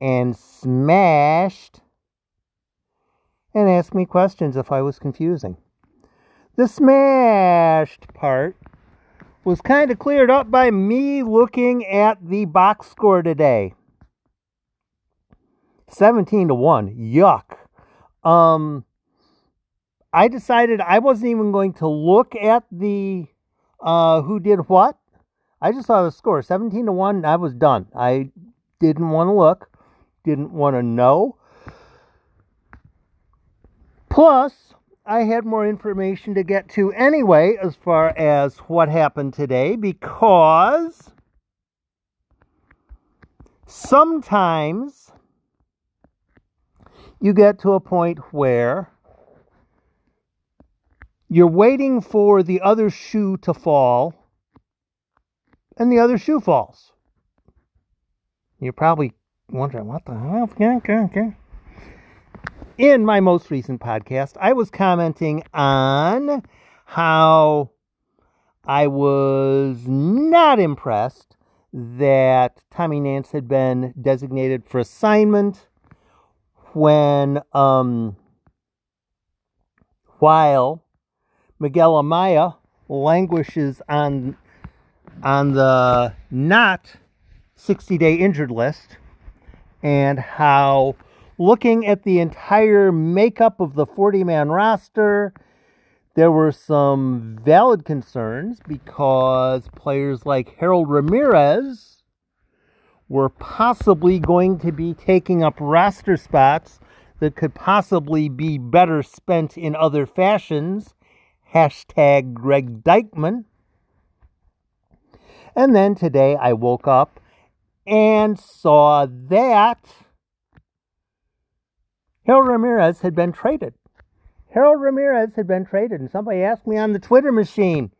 and smashed and asked me questions if I was confusing. The smashed part was kind of cleared up by me looking at the box score today. 17 to 1. Yuck. Um I decided I wasn't even going to look at the uh who did what. I just saw the score 17 to 1. I was done. I didn't want to look didn't want to know. Plus, I had more information to get to anyway as far as what happened today because sometimes you get to a point where you're waiting for the other shoe to fall and the other shoe falls. You're probably wondering what the hell? Okay, okay, okay. In my most recent podcast, I was commenting on how I was not impressed that Tommy Nance had been designated for assignment when um, while Miguel Amaya languishes on on the not 60 day injured list and how looking at the entire makeup of the 40 man roster, there were some valid concerns because players like Harold Ramirez were possibly going to be taking up roster spots that could possibly be better spent in other fashions. Hashtag Greg Deichmann. And then today I woke up and saw that Harold Ramirez had been traded. Harold Ramirez had been traded, and somebody asked me on the Twitter machine,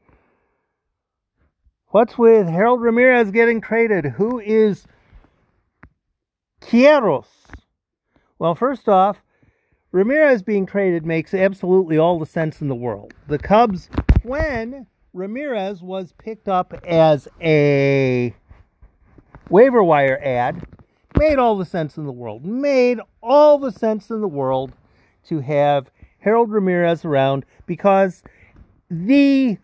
What's with Harold Ramirez getting traded? Who is Quiroz? Well, first off, Ramirez being traded makes absolutely all the sense in the world. The Cubs, when Ramirez was picked up as a waiver wire ad made all the sense in the world. Made all the sense in the world to have Harold Ramirez around because the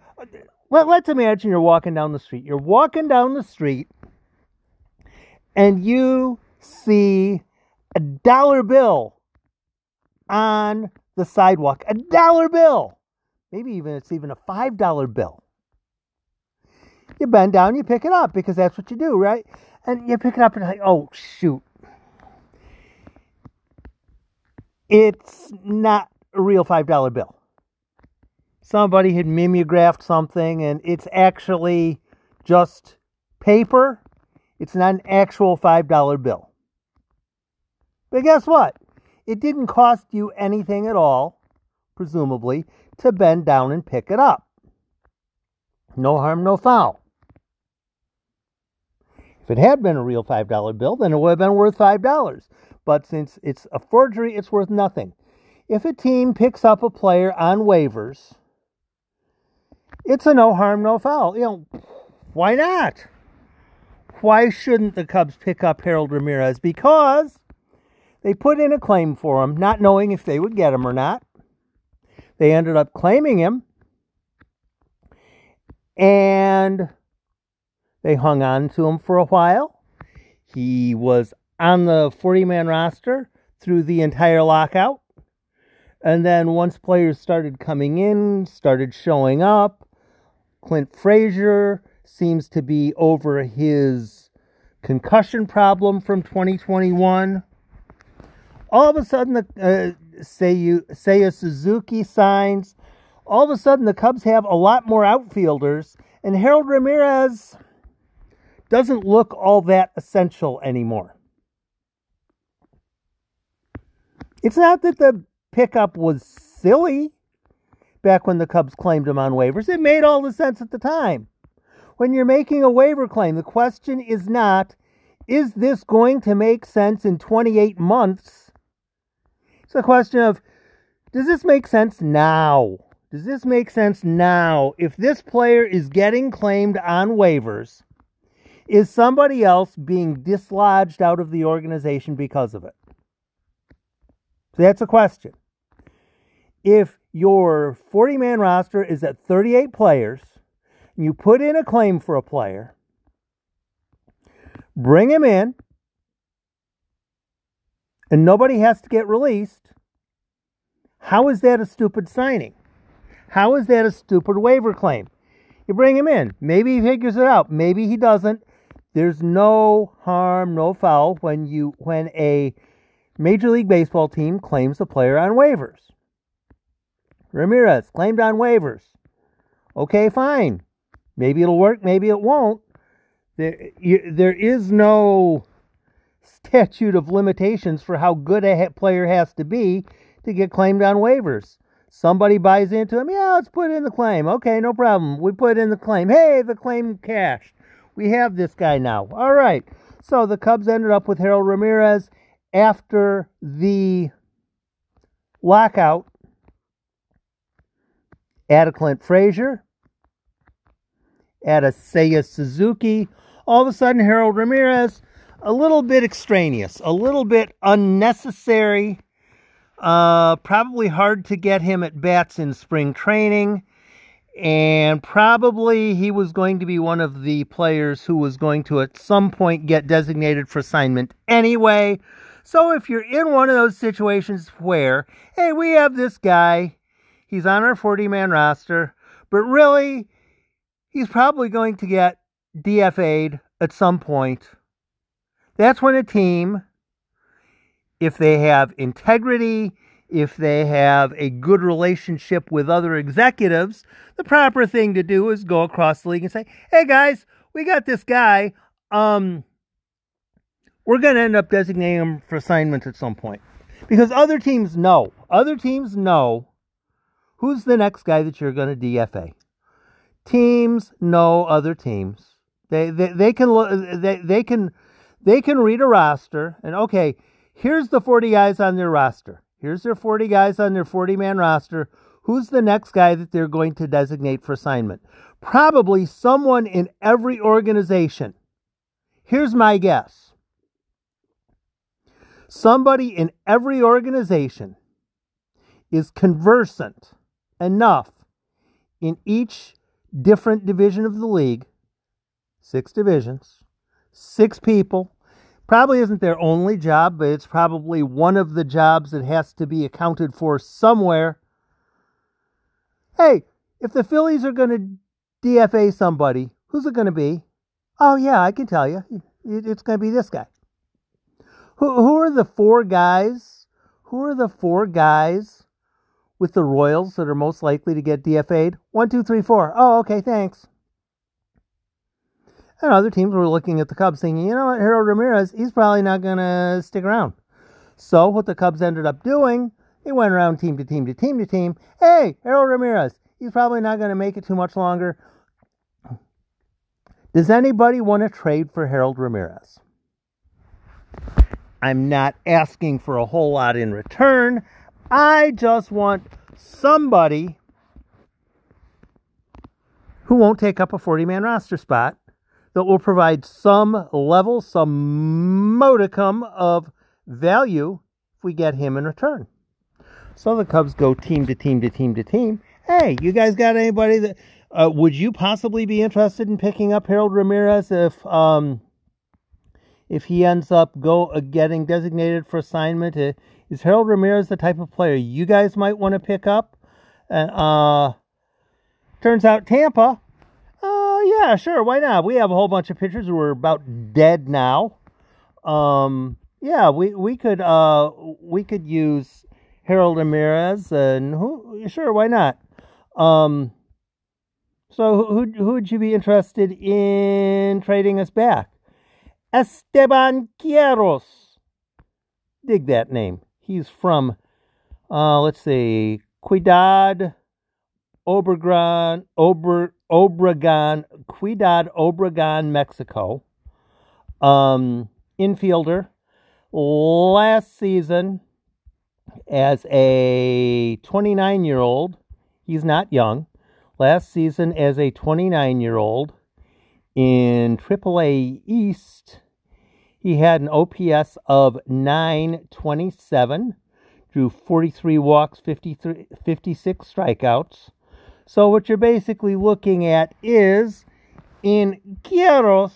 let, let's imagine you're walking down the street. You're walking down the street and you see a dollar bill on the sidewalk. A dollar bill. Maybe even it's even a five dollar bill. You bend down, you pick it up because that's what you do, right? And you pick it up and like, oh shoot, it's not a real five dollar bill. Somebody had mimeographed something, and it's actually just paper. It's not an actual five dollar bill. But guess what? It didn't cost you anything at all, presumably, to bend down and pick it up. No harm, no foul. If it had been a real $5 bill, then it would have been worth $5. But since it's a forgery, it's worth nothing. If a team picks up a player on waivers, it's a no harm, no foul. You know, why not? Why shouldn't the Cubs pick up Harold Ramirez? Because they put in a claim for him, not knowing if they would get him or not. They ended up claiming him. And they hung on to him for a while. He was on the 40 man roster through the entire lockout. And then once players started coming in, started showing up, Clint Frazier seems to be over his concussion problem from 2021. All of a sudden, the uh, Seiya, Seiya Suzuki signs. All of a sudden, the Cubs have a lot more outfielders, and Harold Ramirez doesn't look all that essential anymore. It's not that the pickup was silly back when the Cubs claimed him on waivers. It made all the sense at the time. When you're making a waiver claim, the question is not, is this going to make sense in 28 months? It's a question of, does this make sense now? Does this make sense now? If this player is getting claimed on waivers, is somebody else being dislodged out of the organization because of it? So that's a question. If your 40 man roster is at 38 players, and you put in a claim for a player, bring him in, and nobody has to get released, how is that a stupid signing? How is that a stupid waiver claim? You bring him in. Maybe he figures it out. Maybe he doesn't. There's no harm, no foul when you when a Major League Baseball team claims a player on waivers. Ramirez claimed on waivers. Okay, fine. Maybe it'll work, maybe it won't. There, there is no statute of limitations for how good a player has to be to get claimed on waivers. Somebody buys into him. Yeah, let's put in the claim. Okay, no problem. We put in the claim. Hey, the claim cashed. We have this guy now. All right. So the Cubs ended up with Harold Ramirez after the lockout. Add a Clint Frazier. Add a Seiya Suzuki. All of a sudden, Harold Ramirez, a little bit extraneous, a little bit unnecessary uh, probably hard to get him at bats in spring training. And probably he was going to be one of the players who was going to at some point get designated for assignment anyway. So if you're in one of those situations where, hey, we have this guy, he's on our 40 man roster, but really, he's probably going to get DFA'd at some point. That's when a team if they have integrity, if they have a good relationship with other executives, the proper thing to do is go across the league and say, "Hey guys, we got this guy. Um, we're going to end up designating him for assignment at some point." Because other teams know. Other teams know who's the next guy that you're going to DFA. Teams know other teams. They they, they can look they, they can they can read a roster and okay, here's the 40 guys on their roster. Here's their 40 guys on their 40 man roster. Who's the next guy that they're going to designate for assignment? Probably someone in every organization. Here's my guess somebody in every organization is conversant enough in each different division of the league, six divisions, six people probably isn't their only job, but it's probably one of the jobs that has to be accounted for somewhere. Hey, if the Phillies are going to DFA somebody, who's it going to be? Oh, yeah, I can tell you. It's going to be this guy. Who, who are the four guys? Who are the four guys with the Royals that are most likely to get DFA'd? One, two, three, four. Oh, okay, thanks. And other teams were looking at the Cubs thinking, you know what, Harold Ramirez, he's probably not going to stick around. So what the Cubs ended up doing, they went around team to team to team to team. Hey, Harold Ramirez, he's probably not going to make it too much longer. Does anybody want to trade for Harold Ramirez? I'm not asking for a whole lot in return. I just want somebody who won't take up a 40 man roster spot that will provide some level, some modicum of value if we get him in return. So the Cubs go team to team to team to team. Hey, you guys got anybody that uh, would you possibly be interested in picking up Harold Ramirez if um if he ends up go uh, getting designated for assignment? Uh, is Harold Ramirez the type of player you guys might want to pick up? And uh, turns out Tampa yeah, sure. Why not? We have a whole bunch of pitchers who are about dead now. Um, yeah, we we could uh we could use Harold Ramirez and who sure why not? Um, so who who would you be interested in trading us back? Esteban Quiroz. Dig that name. He's from, uh, let's see, Ciudad Obregón, Ober, Obregón, Ciudad Obregón, Mexico. Um, infielder. Last season, as a 29 year old, he's not young. Last season, as a 29 year old in AAA East, he had an OPS of 927, drew 43 walks, 53, 56 strikeouts. So, what you're basically looking at is in Quiroz,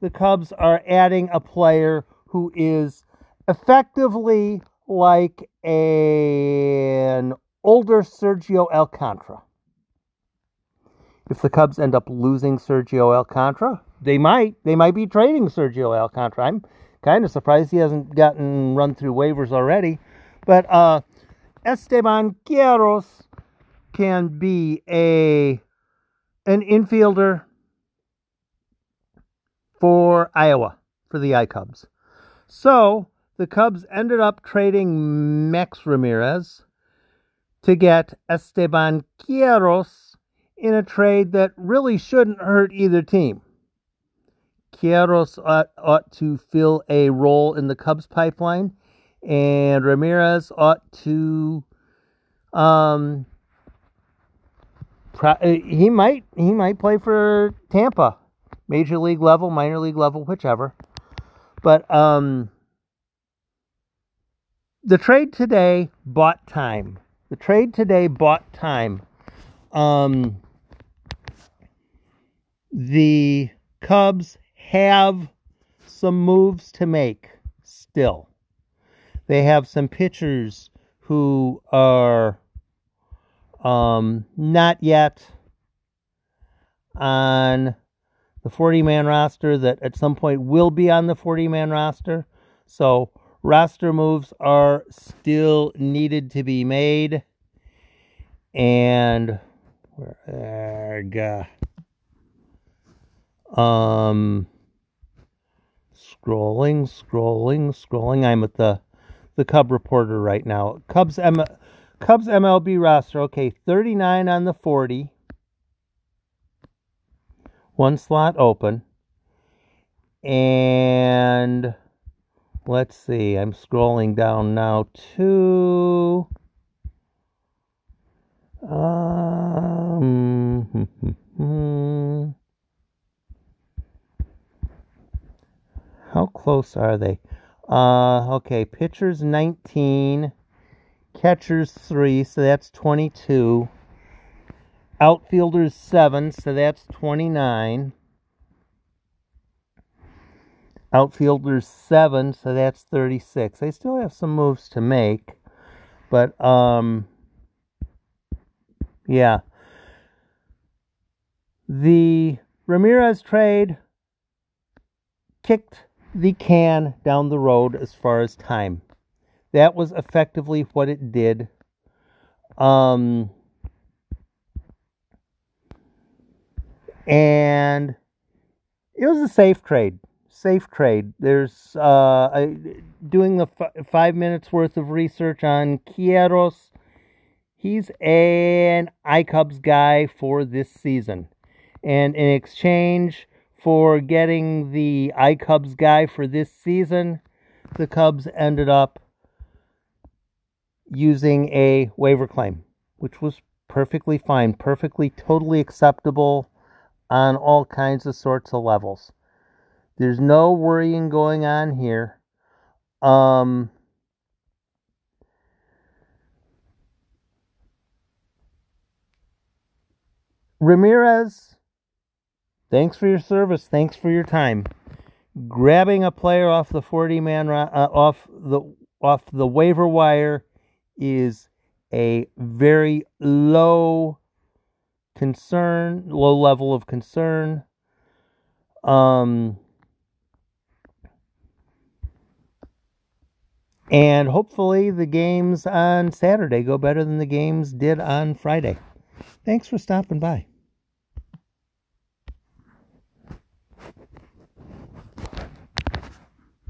the Cubs are adding a player who is effectively like an older Sergio Alcantara. If the Cubs end up losing Sergio Alcantara, they might. They might be trading Sergio Alcantara. I'm kind of surprised he hasn't gotten run through waivers already. But uh, Esteban Quiroz can be a an infielder for Iowa for the I Cubs. So the Cubs ended up trading Max Ramirez to get Esteban Quiroz in a trade that really shouldn't hurt either team. Quiroz ought, ought to fill a role in the Cubs pipeline, and Ramirez ought to um, uh, he might he might play for Tampa, major league level, minor league level, whichever. But um, the trade today bought time. The trade today bought time. Um, the Cubs have some moves to make still. They have some pitchers who are um, not yet on the 40 man roster that at some point will be on the 40 man roster. So roster moves are still needed to be made. And where uh, um scrolling, scrolling, scrolling. I'm at the the Cub reporter right now. Cubs M- Cubs MLB roster. Okay, 39 on the 40. One slot open. And let's see, I'm scrolling down now to. Um, how close are they? Uh, okay, pitchers 19 catchers three, so that's 22. Outfielders seven, so that's 29. Outfielders seven, so that's 36. I still have some moves to make, but um, yeah. The Ramirez trade kicked the can down the road as far as time. That was effectively what it did. Um, and it was a safe trade. Safe trade. There's uh, I, doing the f- five minutes worth of research on Quiroz. He's an iCubs guy for this season. And in exchange for getting the iCubs guy for this season, the Cubs ended up using a waiver claim, which was perfectly fine, perfectly, totally acceptable on all kinds of sorts of levels. There's no worrying going on here. Um, Ramirez, thanks for your service. Thanks for your time. Grabbing a player off the 40 man uh, off the off the waiver wire is a very low concern, low level of concern. Um, and hopefully the games on Saturday go better than the games did on Friday. Thanks for stopping by.